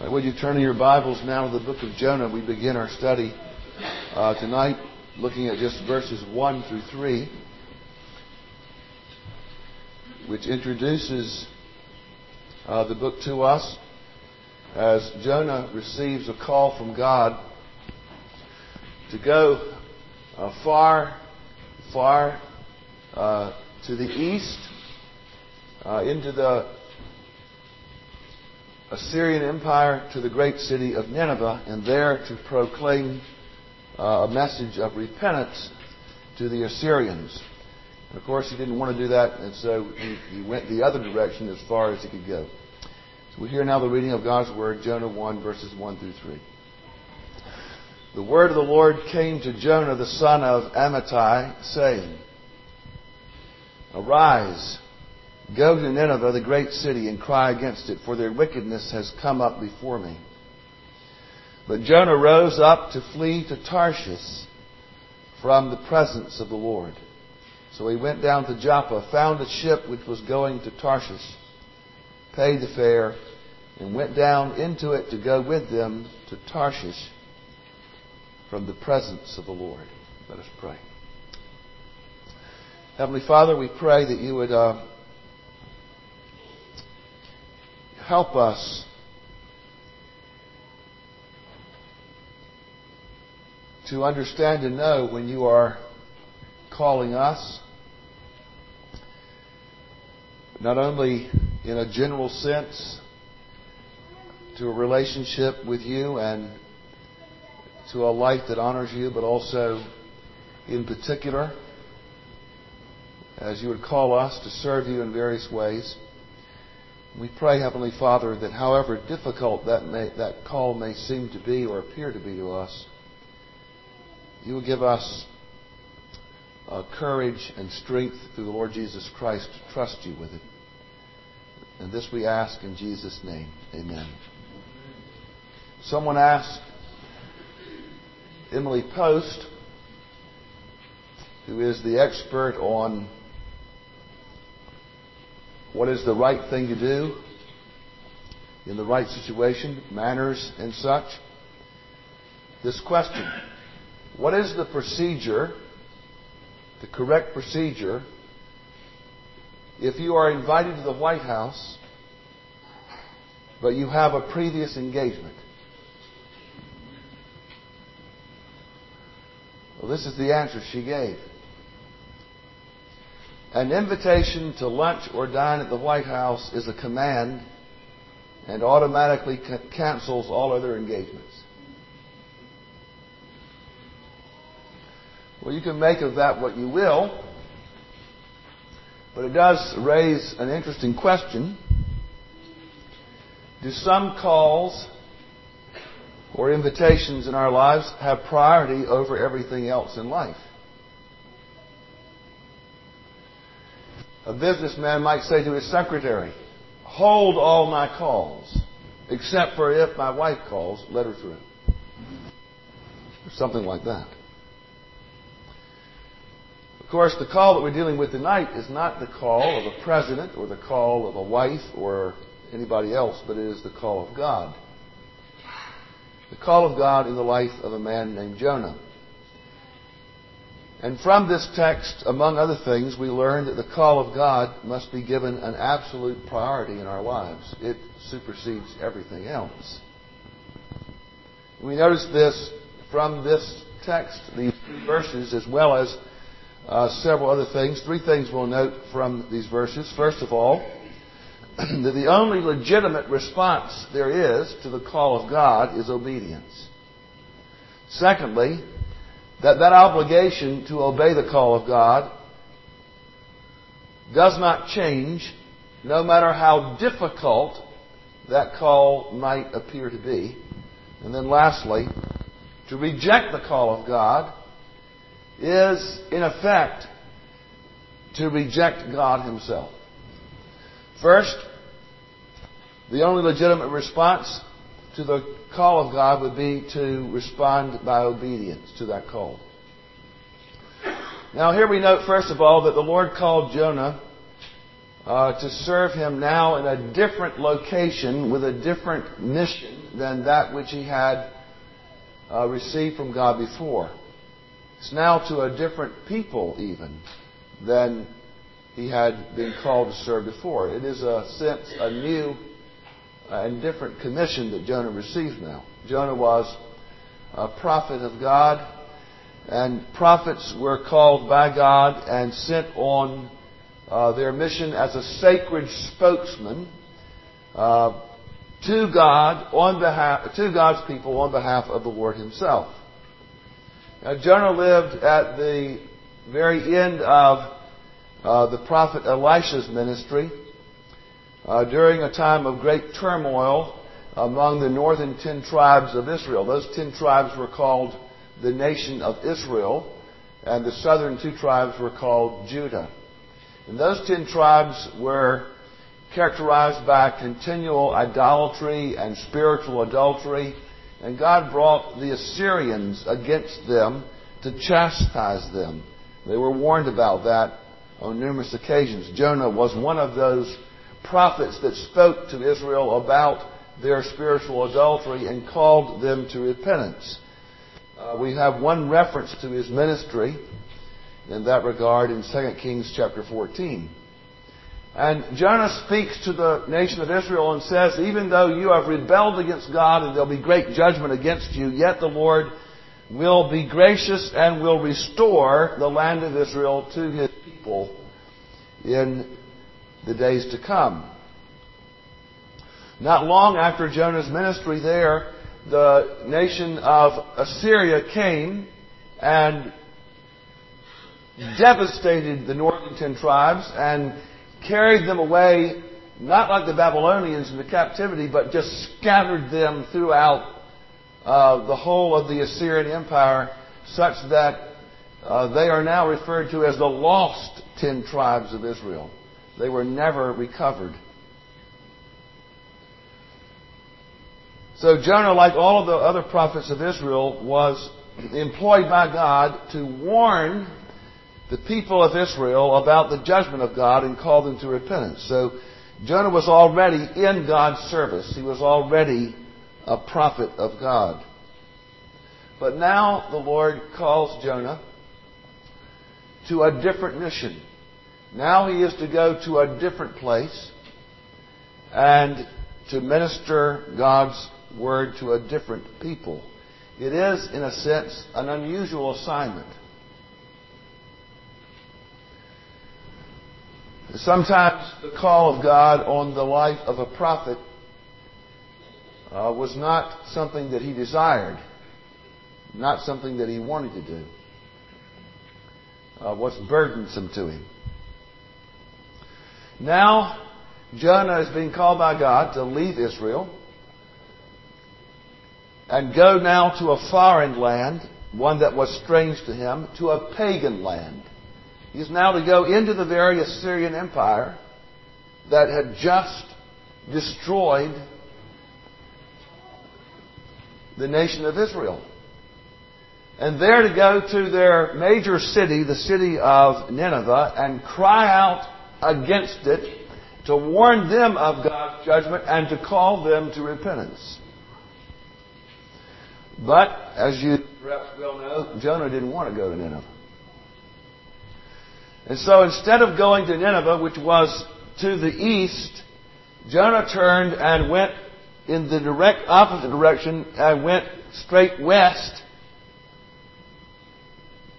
Right, would you turn in your Bibles now to the book of Jonah? We begin our study uh, tonight looking at just verses 1 through 3, which introduces uh, the book to us as Jonah receives a call from God to go uh, far, far uh, to the east uh, into the Assyrian Empire to the great city of Nineveh and there to proclaim uh, a message of repentance to the Assyrians. And of course, he didn't want to do that, and so he, he went the other direction as far as he could go. So we hear now the reading of God's Word, Jonah 1, verses 1 through 3. The word of the Lord came to Jonah the son of Amittai, saying, Arise, go to Nineveh, the great city, and cry against it, for their wickedness has come up before me. But Jonah rose up to flee to Tarshish from the presence of the Lord. So he went down to Joppa, found a ship which was going to Tarshish, paid the fare, and went down into it to go with them to Tarshish from the presence of the Lord. Let us pray. Heavenly Father, we pray that you would uh, help us to understand and know when you are calling us, not only in a general sense to a relationship with you and to a life that honors you, but also in particular, as you would call us to serve you in various ways. We pray, Heavenly Father, that however difficult that, may, that call may seem to be or appear to be to us, you will give us uh, courage and strength through the Lord Jesus Christ to trust you with it. And this we ask in Jesus' name. Amen. Someone asked Emily Post, who is the expert on what is the right thing to do in the right situation, manners and such. This question What is the procedure, the correct procedure, if you are invited to the White House but you have a previous engagement? Well, this is the answer she gave. An invitation to lunch or dine at the White House is a command and automatically cancels all other engagements. Well, you can make of that what you will, but it does raise an interesting question. Do some calls or invitations in our lives have priority over everything else in life. A businessman might say to his secretary, Hold all my calls, except for if my wife calls, let her through. Or something like that. Of course, the call that we're dealing with tonight is not the call of a president or the call of a wife or anybody else, but it is the call of God the call of God in the life of a man named Jonah. And from this text, among other things, we learn that the call of God must be given an absolute priority in our lives. It supersedes everything else. We notice this from this text, these verses, as well as uh, several other things. Three things we'll note from these verses. First of all, that the only legitimate response there is to the call of God is obedience. Secondly, that that obligation to obey the call of God does not change no matter how difficult that call might appear to be. And then lastly, to reject the call of God is, in effect, to reject God Himself. First, the only legitimate response to the call of God would be to respond by obedience to that call. Now, here we note, first of all, that the Lord called Jonah uh, to serve him now in a different location with a different mission than that which he had uh, received from God before. It's now to a different people, even, than he had been called to serve before. It is a sense, a new and different commission that Jonah receives now. Jonah was a prophet of God, and prophets were called by God and sent on uh, their mission as a sacred spokesman uh, to God on behalf to God's people on behalf of the Lord Himself. Now, Jonah lived at the very end of uh, the prophet Elisha's ministry Uh, during a time of great turmoil among the northern ten tribes of Israel. Those ten tribes were called the nation of Israel, and the southern two tribes were called Judah. And those ten tribes were characterized by continual idolatry and spiritual adultery, and God brought the Assyrians against them to chastise them. They were warned about that on numerous occasions. Jonah was one of those prophets that spoke to Israel about their spiritual adultery and called them to repentance. Uh, we have one reference to his ministry in that regard in 2 Kings chapter 14. And Jonah speaks to the nation of Israel and says, even though you have rebelled against God and there'll be great judgment against you, yet the Lord will be gracious and will restore the land of Israel to his people in the days to come. Not long after Jonah's ministry there, the nation of Assyria came and devastated the northern ten tribes and carried them away, not like the Babylonians into captivity, but just scattered them throughout uh, the whole of the Assyrian Empire, such that uh, they are now referred to as the lost ten tribes of Israel. They were never recovered. So Jonah, like all of the other prophets of Israel, was employed by God to warn the people of Israel about the judgment of God and call them to repentance. So Jonah was already in God's service. He was already a prophet of God. But now the Lord calls Jonah to a different mission. Now he is to go to a different place and to minister God's word to a different people. It is, in a sense, an unusual assignment. Sometimes the call of God on the life of a prophet uh, was not something that he desired, not something that he wanted to do, uh, was burdensome to him. Now, Jonah is being called by God to leave Israel and go now to a foreign land, one that was strange to him, to a pagan land. He's now to go into the very Assyrian Empire that had just destroyed the nation of Israel. And there to go to their major city, the city of Nineveh, and cry out against it, to warn them of God's judgment, and to call them to repentance. But, as you perhaps well know, Jonah didn't want to go to Nineveh. And so instead of going to Nineveh, which was to the east, Jonah turned and went in the direct opposite direction and went straight west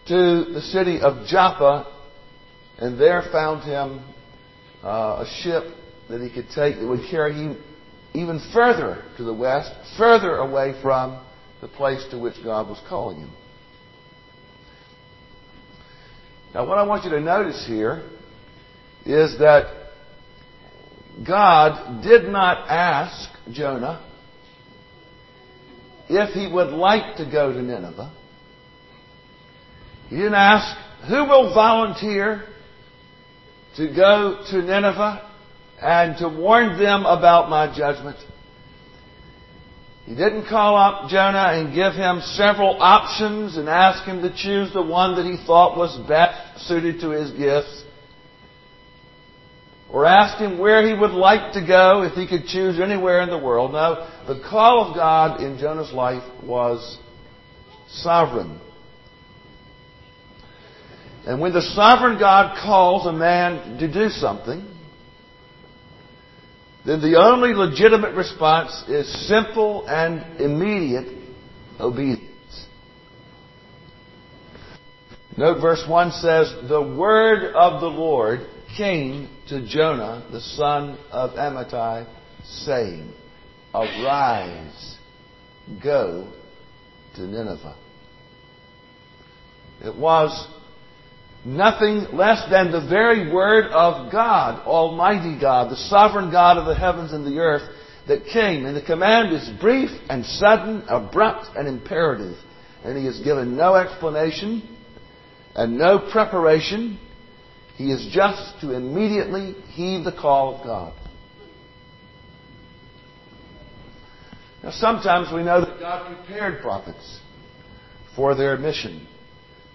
to the city of Joppa and there found him uh, a ship that he could take that would carry him even further to the west, further away from the place to which God was calling him. Now, what I want you to notice here is that God did not ask Jonah if he would like to go to Nineveh. He didn't ask, who will volunteer to go to Nineveh and to warn them about my judgment. He didn't call up Jonah and give him several options and ask him to choose the one that he thought was best suited to his gifts. or ask him where he would like to go if he could choose anywhere in the world. No, the call of God in Jonah's life was sovereign. And when the sovereign God calls a man to do something, then the only legitimate response is simple and immediate obedience. Note verse 1 says, The word of the Lord came to Jonah, the son of Amittai, saying, Arise, go to Nineveh. It was nothing less than the very word of God, Almighty God, the sovereign God of the heavens and the earth, that came. And the command is brief and sudden, abrupt and imperative. And he has given no explanation and no preparation. He is just to immediately heed the call of God. Now, sometimes we know that God prepared prophets for their mission.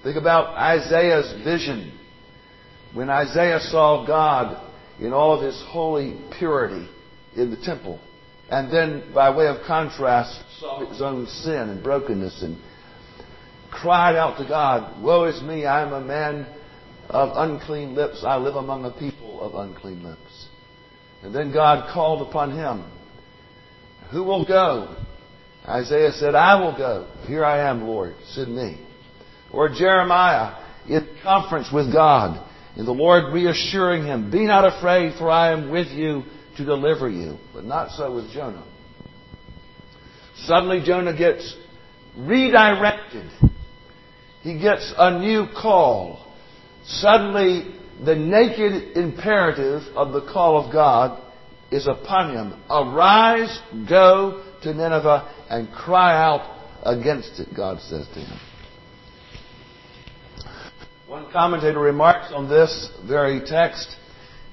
Think about Isaiah's vision. When Isaiah saw God in all of his holy purity in the temple, and then by way of contrast saw his own sin and brokenness and cried out to God, Woe is me, I am a man of unclean lips. I live among a people of unclean lips. And then God called upon him. Who will go? Isaiah said, I will go. Here I am, Lord. Send me. Or Jeremiah in conference with God, and the Lord reassuring him, Be not afraid, for I am with you to deliver you. But not so with Jonah. Suddenly Jonah gets redirected. He gets a new call. Suddenly the naked imperative of the call of God is upon him. Arise, go to Nineveh, and cry out against it, God says to him. One commentator remarks on this very text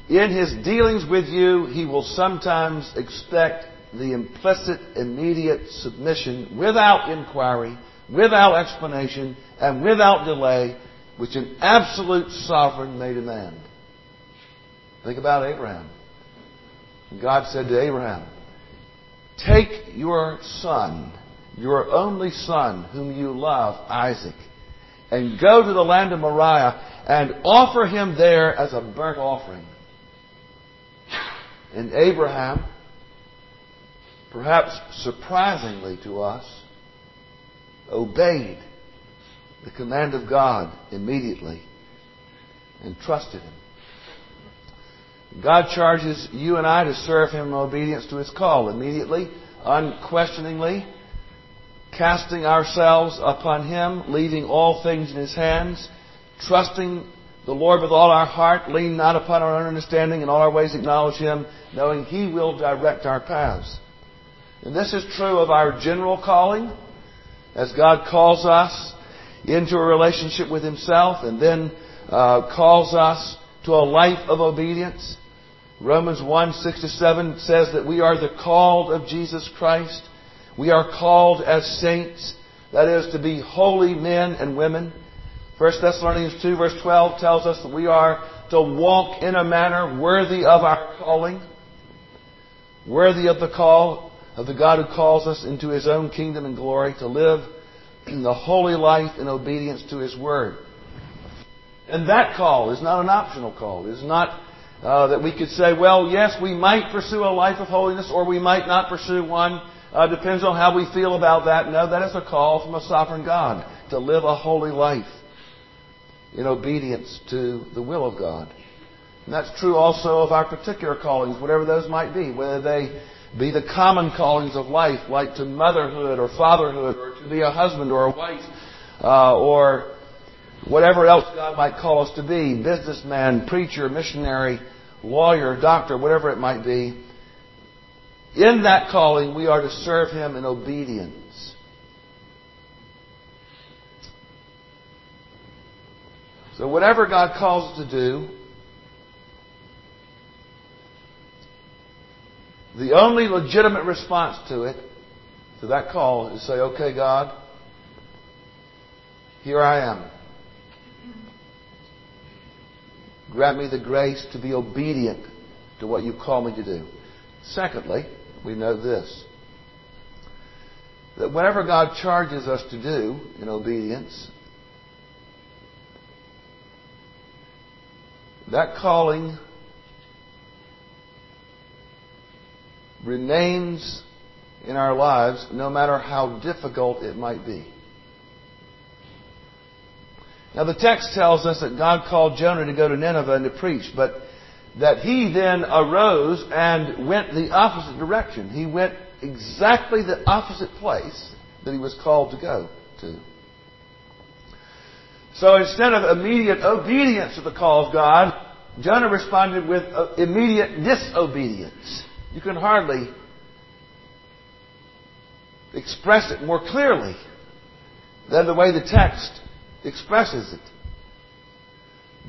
In his dealings with you, he will sometimes expect the implicit, immediate submission without inquiry, without explanation, and without delay, which an absolute sovereign may demand. Think about Abraham. God said to Abraham, Take your son, your only son, whom you love, Isaac and go to the land of Moriah and offer him there as a burnt offering. And Abraham, perhaps surprisingly to us, obeyed the command of God immediately and trusted him. God charges you and I to serve him in obedience to his call immediately, unquestioningly, casting ourselves upon Him, leaving all things in His hands, trusting the Lord with all our heart, lean not upon our own understanding, in all our ways acknowledge Him, knowing He will direct our paths. And this is true of our general calling, as God calls us into a relationship with Himself and then uh, calls us to a life of obedience. Romans 1, 6 7 says that we are the called of Jesus Christ we are called as saints, that is, to be holy men and women. 1 Thessalonians 2 verse 12 tells us that we are to walk in a manner worthy of our calling, worthy of the call of the God who calls us into His own kingdom and glory, to live in the holy life in obedience to His Word. And that call is not an optional call. It is not uh, that we could say, well, yes, we might pursue a life of holiness or we might not pursue one. Uh, depends on how we feel about that. No, that is a call from a sovereign God to live a holy life in obedience to the will of God. And that's true also of our particular callings, whatever those might be, whether they be the common callings of life, like to motherhood or fatherhood, or to be a husband or a wife, uh, or whatever else God might call us to be, businessman, preacher, missionary, lawyer, doctor, whatever it might be. In that calling, we are to serve Him in obedience. So, whatever God calls us to do, the only legitimate response to it, to that call, is to say, okay, God, here I am. Grant me the grace to be obedient to what you call me to do. Secondly, we know this that whatever God charges us to do in obedience, that calling remains in our lives no matter how difficult it might be. Now the text tells us that God called Jonah to go to Nineveh and to preach, but that he then arose and went the opposite direction. He went exactly the opposite place that he was called to go to. So instead of immediate obedience to the call of God, Jonah responded with uh, immediate disobedience. You can hardly express it more clearly than the way the text expresses it.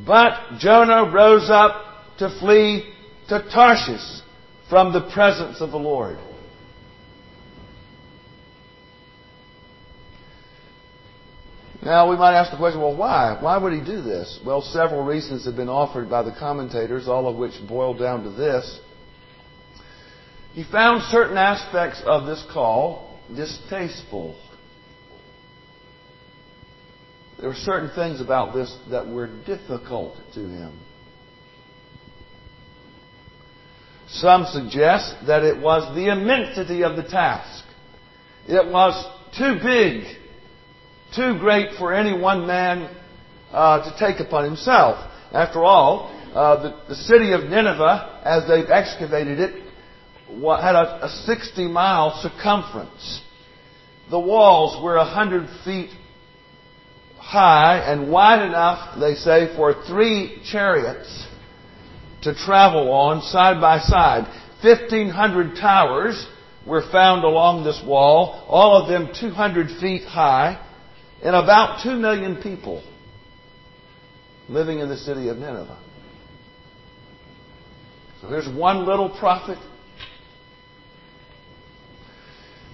But Jonah rose up to flee to Tarshish from the presence of the Lord. Now, we might ask the question, well, why? Why would he do this? Well, several reasons have been offered by the commentators, all of which boil down to this. He found certain aspects of this call distasteful. There were certain things about this that were difficult to him. Some suggest that it was the immensity of the task. It was too big too great for any one man uh, to take upon himself. After all, uh, the, the, city of Nineveh, as they've excavated it, had a, a 60 mile circumference. The walls were 100 feet high and wide enough, they say, for three chariots to travel on side by side. 1,500 towers were found along this wall, all of them 200 feet high and about 2 million people living in the city of Nineveh. So here's one little prophet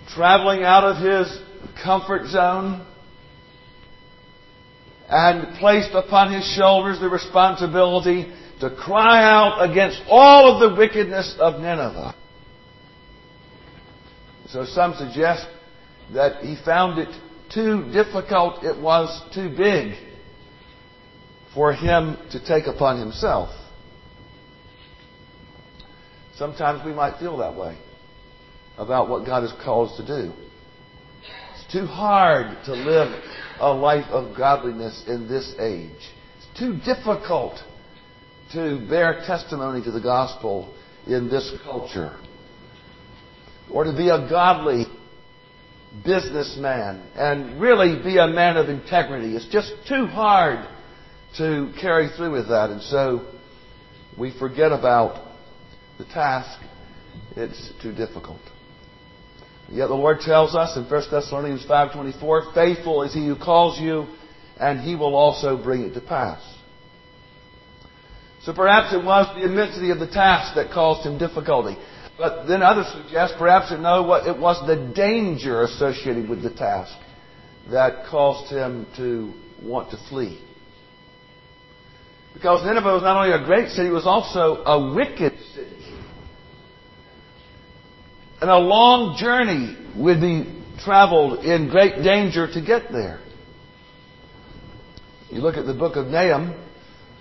traveling out of his comfort zone and placed upon his shoulders the responsibility to cry out against all of the wickedness of Nineveh. So some suggest that he found it too difficult, it was too big for him to take upon himself. Sometimes we might feel that way about what God has called us to do. It's too hard to live a life of godliness in this age. It's too difficult to bear testimony to the gospel in this culture. Or to be a godly businessman and really be a man of integrity. It's just too hard to carry through with that. And so we forget about the task. It's too difficult. Yet the Lord tells us in 1 Thessalonians 5.24, faithful is he who calls you, and he will also bring it to pass. So perhaps it was the immensity of the task that caused him difficulty. But then others suggest perhaps it, no, it was the danger associated with the task that caused him to want to flee. Because Nineveh was not only a great city, it was also a wicked city. And a long journey would be traveled in great danger to get there. You look at the book of Nahum,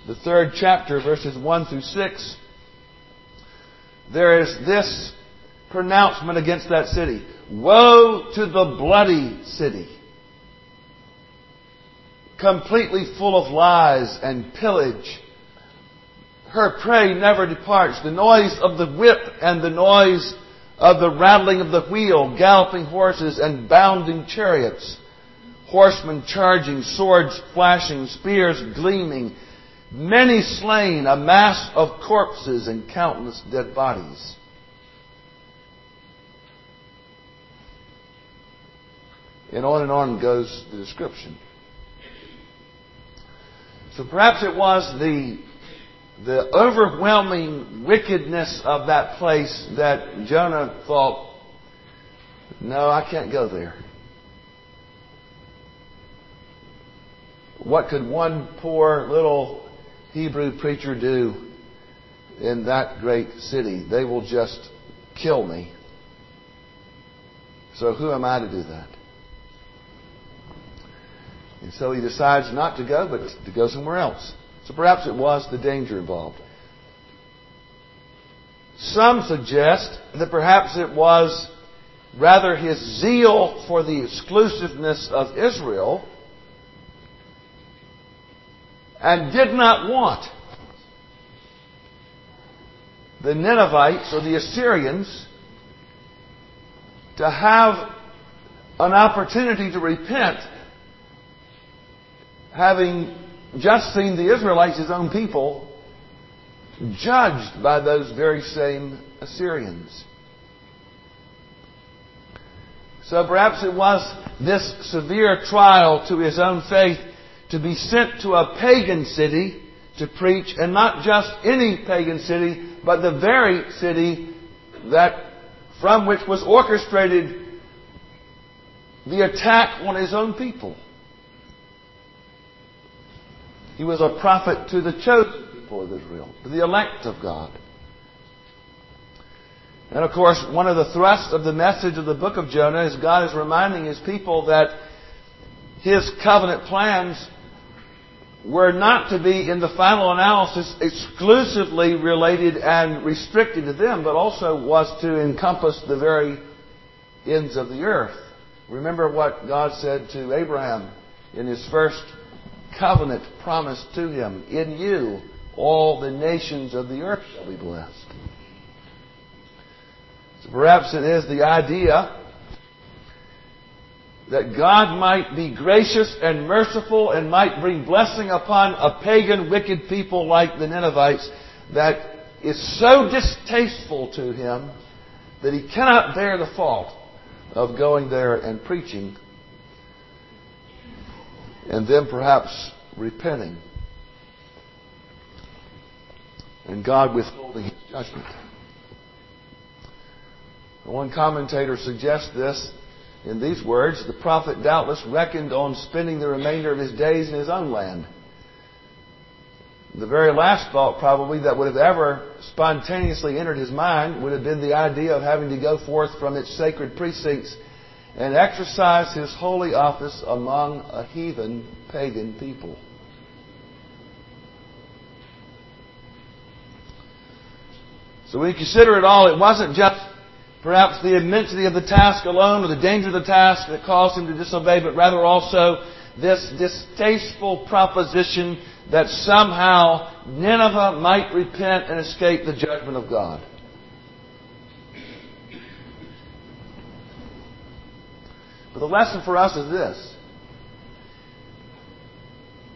the third chapter, verses 1 through 6 there is this pronouncement against that city. Woe to the bloody city. Completely full of lies and pillage. Her prey never departs. The noise of the whip and the noise of the rattling of the wheel, galloping horses and bounding chariots, horsemen charging, swords flashing, spears gleaming, Many slain, a mass of corpses and countless dead bodies. And on and on goes the description. So perhaps it was the, the overwhelming wickedness of that place that Jonah thought, no, I can't go there. What could one poor little Hebrew preacher do in that great city. They will just kill me. So who am I to do that? And so he decides not to go, but to go somewhere else. So perhaps it was the danger involved. Some suggest that perhaps it was rather his zeal for the exclusiveness of Israel and did not want the Ninevites or the Assyrians to have an opportunity to repent, having just seen the Israelites, his own people, judged by those very same Assyrians. So perhaps it was this severe trial to his own faith to be sent to a pagan city to preach, and not just any pagan city, but the very city that from which was orchestrated the attack on his own people. He was a prophet to the chosen people of Israel, to the elect of God. And of course, one of the thrusts of the message of the book of Jonah is God is reminding his people that his covenant plans were not to be, in the final analysis, exclusively related and restricted to them, but also was to encompass the very ends of the earth. Remember what God said to Abraham in his first covenant promise to him. In you, all the nations of the earth shall be blessed. So perhaps it is the idea that God might be gracious and merciful and might bring blessing upon a pagan, wicked people like the Ninevites that is so distasteful to him that he cannot bear the fault of going there and preaching and then perhaps repenting and God withholding his judgment. One commentator suggests this in these words, the prophet doubtless reckoned on spending the remainder of his days in his own land. The very last thought, probably, that would have ever spontaneously entered his mind would have been the idea of having to go forth from its sacred precincts and exercise his holy office among a heathen, pagan people. So when you consider it all, it wasn't just Perhaps the immensity of the task alone or the danger of the task that caused him to disobey, but rather also this distasteful proposition that somehow Nineveh might repent and escape the judgment of God. But the lesson for us is this.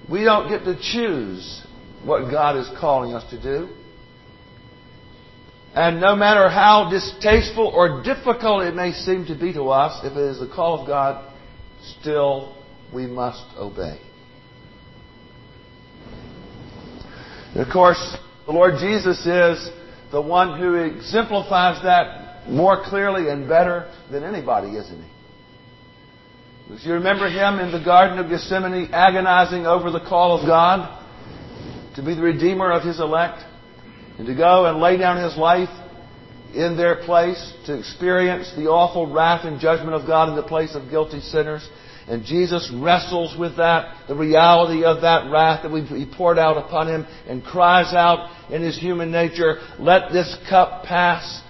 We don't get to choose what God is calling us to do. And no matter how distasteful or difficult it may seem to be to us, if it is the call of God, still we must obey. And of course, the Lord Jesus is the one who exemplifies that more clearly and better than anybody, isn't he? Because you remember him in the Garden of Gethsemane agonizing over the call of God to be the Redeemer of his elect and to go and lay down his life in their place to experience the awful wrath and judgment of God in the place of guilty sinners. And Jesus wrestles with that, the reality of that wrath that we poured out upon Him, and cries out in His human nature, Let this cup pass,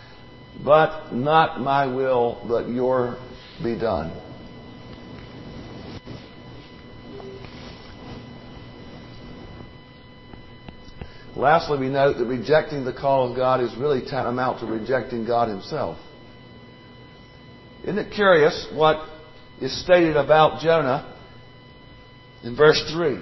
but not my will, but your be done. Lastly, we note that rejecting the call of God is really tantamount to rejecting God Himself. Isn't it curious what is stated about Jonah in verse 3?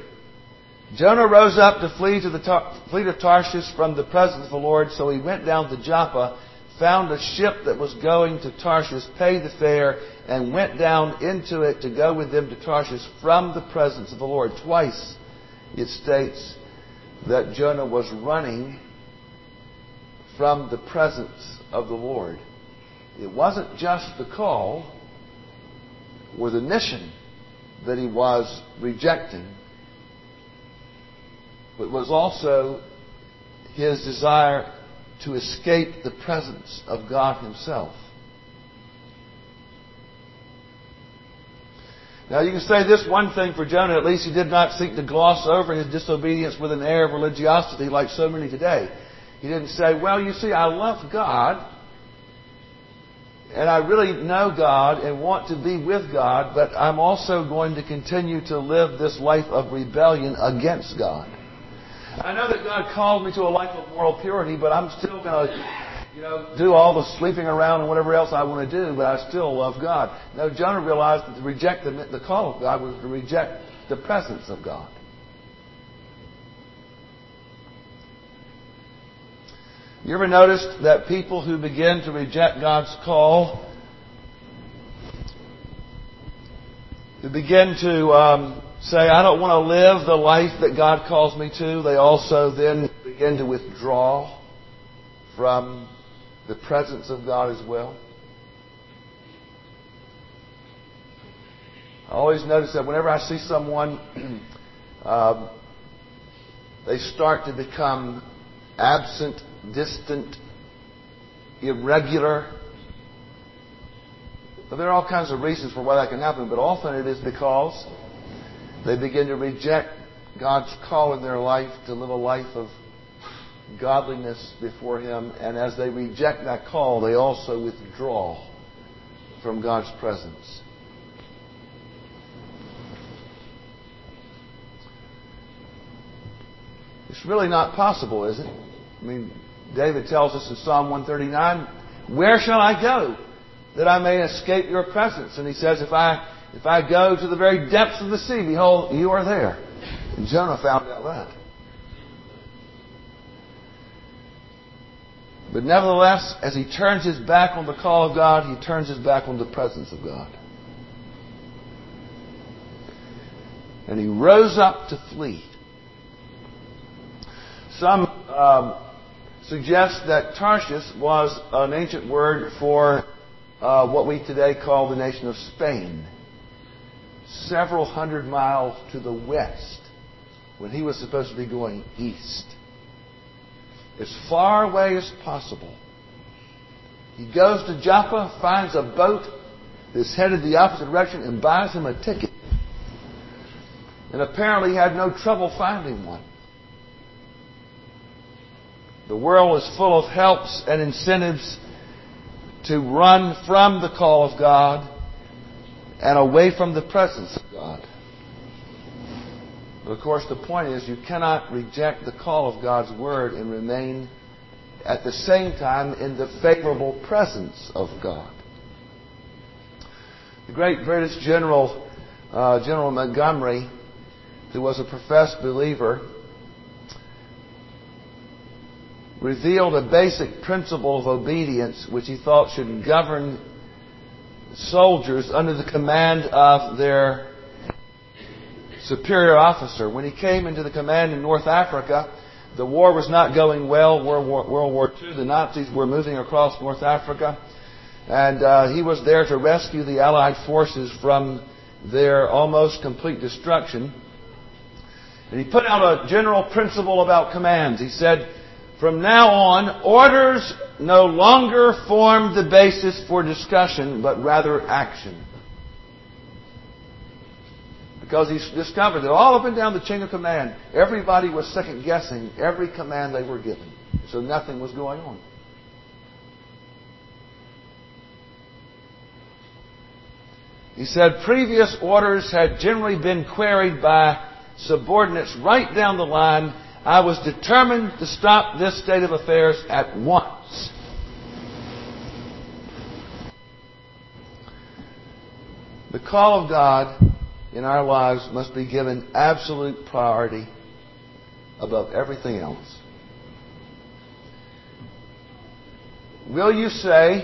Jonah rose up to flee to the tar- flee to Tarshish from the presence of the Lord, so he went down to Joppa, found a ship that was going to Tarshish, paid the fare, and went down into it to go with them to Tarshish from the presence of the Lord. Twice it states that Jonah was running from the presence of the Lord. It wasn't just the call or the mission that he was rejecting, but it was also his desire to escape the presence of God Himself. Now you can say this one thing for Jonah, at least he did not seek to gloss over his disobedience with an air of religiosity like so many today. He didn't say, well, you see, I love God, and I really know God and want to be with God, but I'm also going to continue to live this life of rebellion against God. I know that God called me to a life of moral purity, but I'm still going to, you know, do all the sleeping around and whatever else I want to do, but I still love God. Now, Jonah realized that to reject the, the call of God was to reject the presence of God. You ever noticed that people who begin to reject God's call, who begin to um, say, I don't want to live the life that God calls me to, they also then begin to withdraw from the presence of God as well. I always notice that whenever I see someone, um, they start to become absent distant, irregular. But there are all kinds of reasons for why that can happen, but often it is because they begin to reject God's call in their life to live a life of godliness before Him, and as they reject that call, they also withdraw from God's presence. It's really not possible, is it? I mean, David tells us in Psalm 139, Where shall I go that I may escape your presence? And he says, If I, if I go to the very depths of the sea, behold, you are there. And Jonah found out that. But nevertheless, as he turns his back on the call of God, he turns his back on the presence of God. And he rose up to flee. Some um, suggests that Tarshish was an ancient word for uh, what we today call the nation of Spain. Several hundred miles to the west when he was supposed to be going east. As far away as possible. He goes to Joppa, finds a boat that's headed the opposite direction, and buys him a ticket. And apparently he had no trouble finding one. The world is full of helps and incentives to run from the call of God and away from the presence of God. But of course, the point is you cannot reject the call of God's Word and remain at the same time in the favorable presence of God. The great British General, uh, General Montgomery, who was a professed believer, revealed a basic principle of obedience which he thought should govern soldiers under the command of their superior officer. When he came into the command in North Africa, the war was not going well. World War, II, the Nazis were moving across North Africa. And uh, he was there to rescue the Allied forces from their almost complete destruction. And he put out a general principle about commands. He said, from now on, orders no longer form the basis for discussion, but rather action. Because he's discovered that all up and down the chain of command, everybody was second guessing every command they were given. So nothing was going on. He said previous orders had generally been queried by subordinates right down the line I was determined to stop this state of affairs at once. The call of God in our lives must be given absolute priority above everything else. Will you say,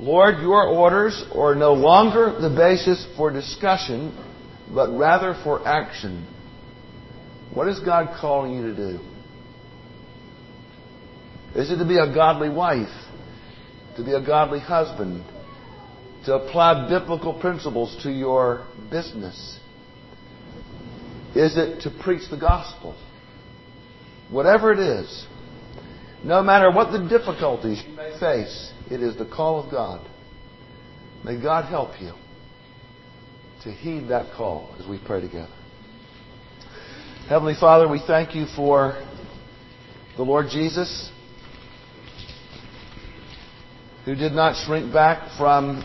Lord, your orders are no longer the basis for discussion, but rather for action? What is God calling you to do? Is it to be a godly wife? To be a godly husband? To apply biblical principles to your business? Is it to preach the gospel? Whatever it is, No matter what the difficulties you may face, it is the call of God. May God help you to heed that call as we pray together. Heavenly Father, we thank you for the Lord Jesus, who did not shrink back from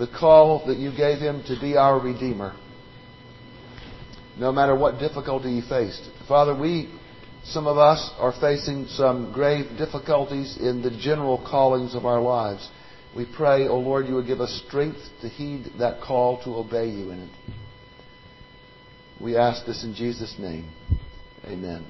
the call that you gave him to be our Redeemer, no matter what difficulty he faced. Father, we, some of us, are facing some grave difficulties in the general callings of our lives. We pray, O oh Lord, you would give us strength to heed that call to obey you in it. We ask this in Jesus' name. Amen.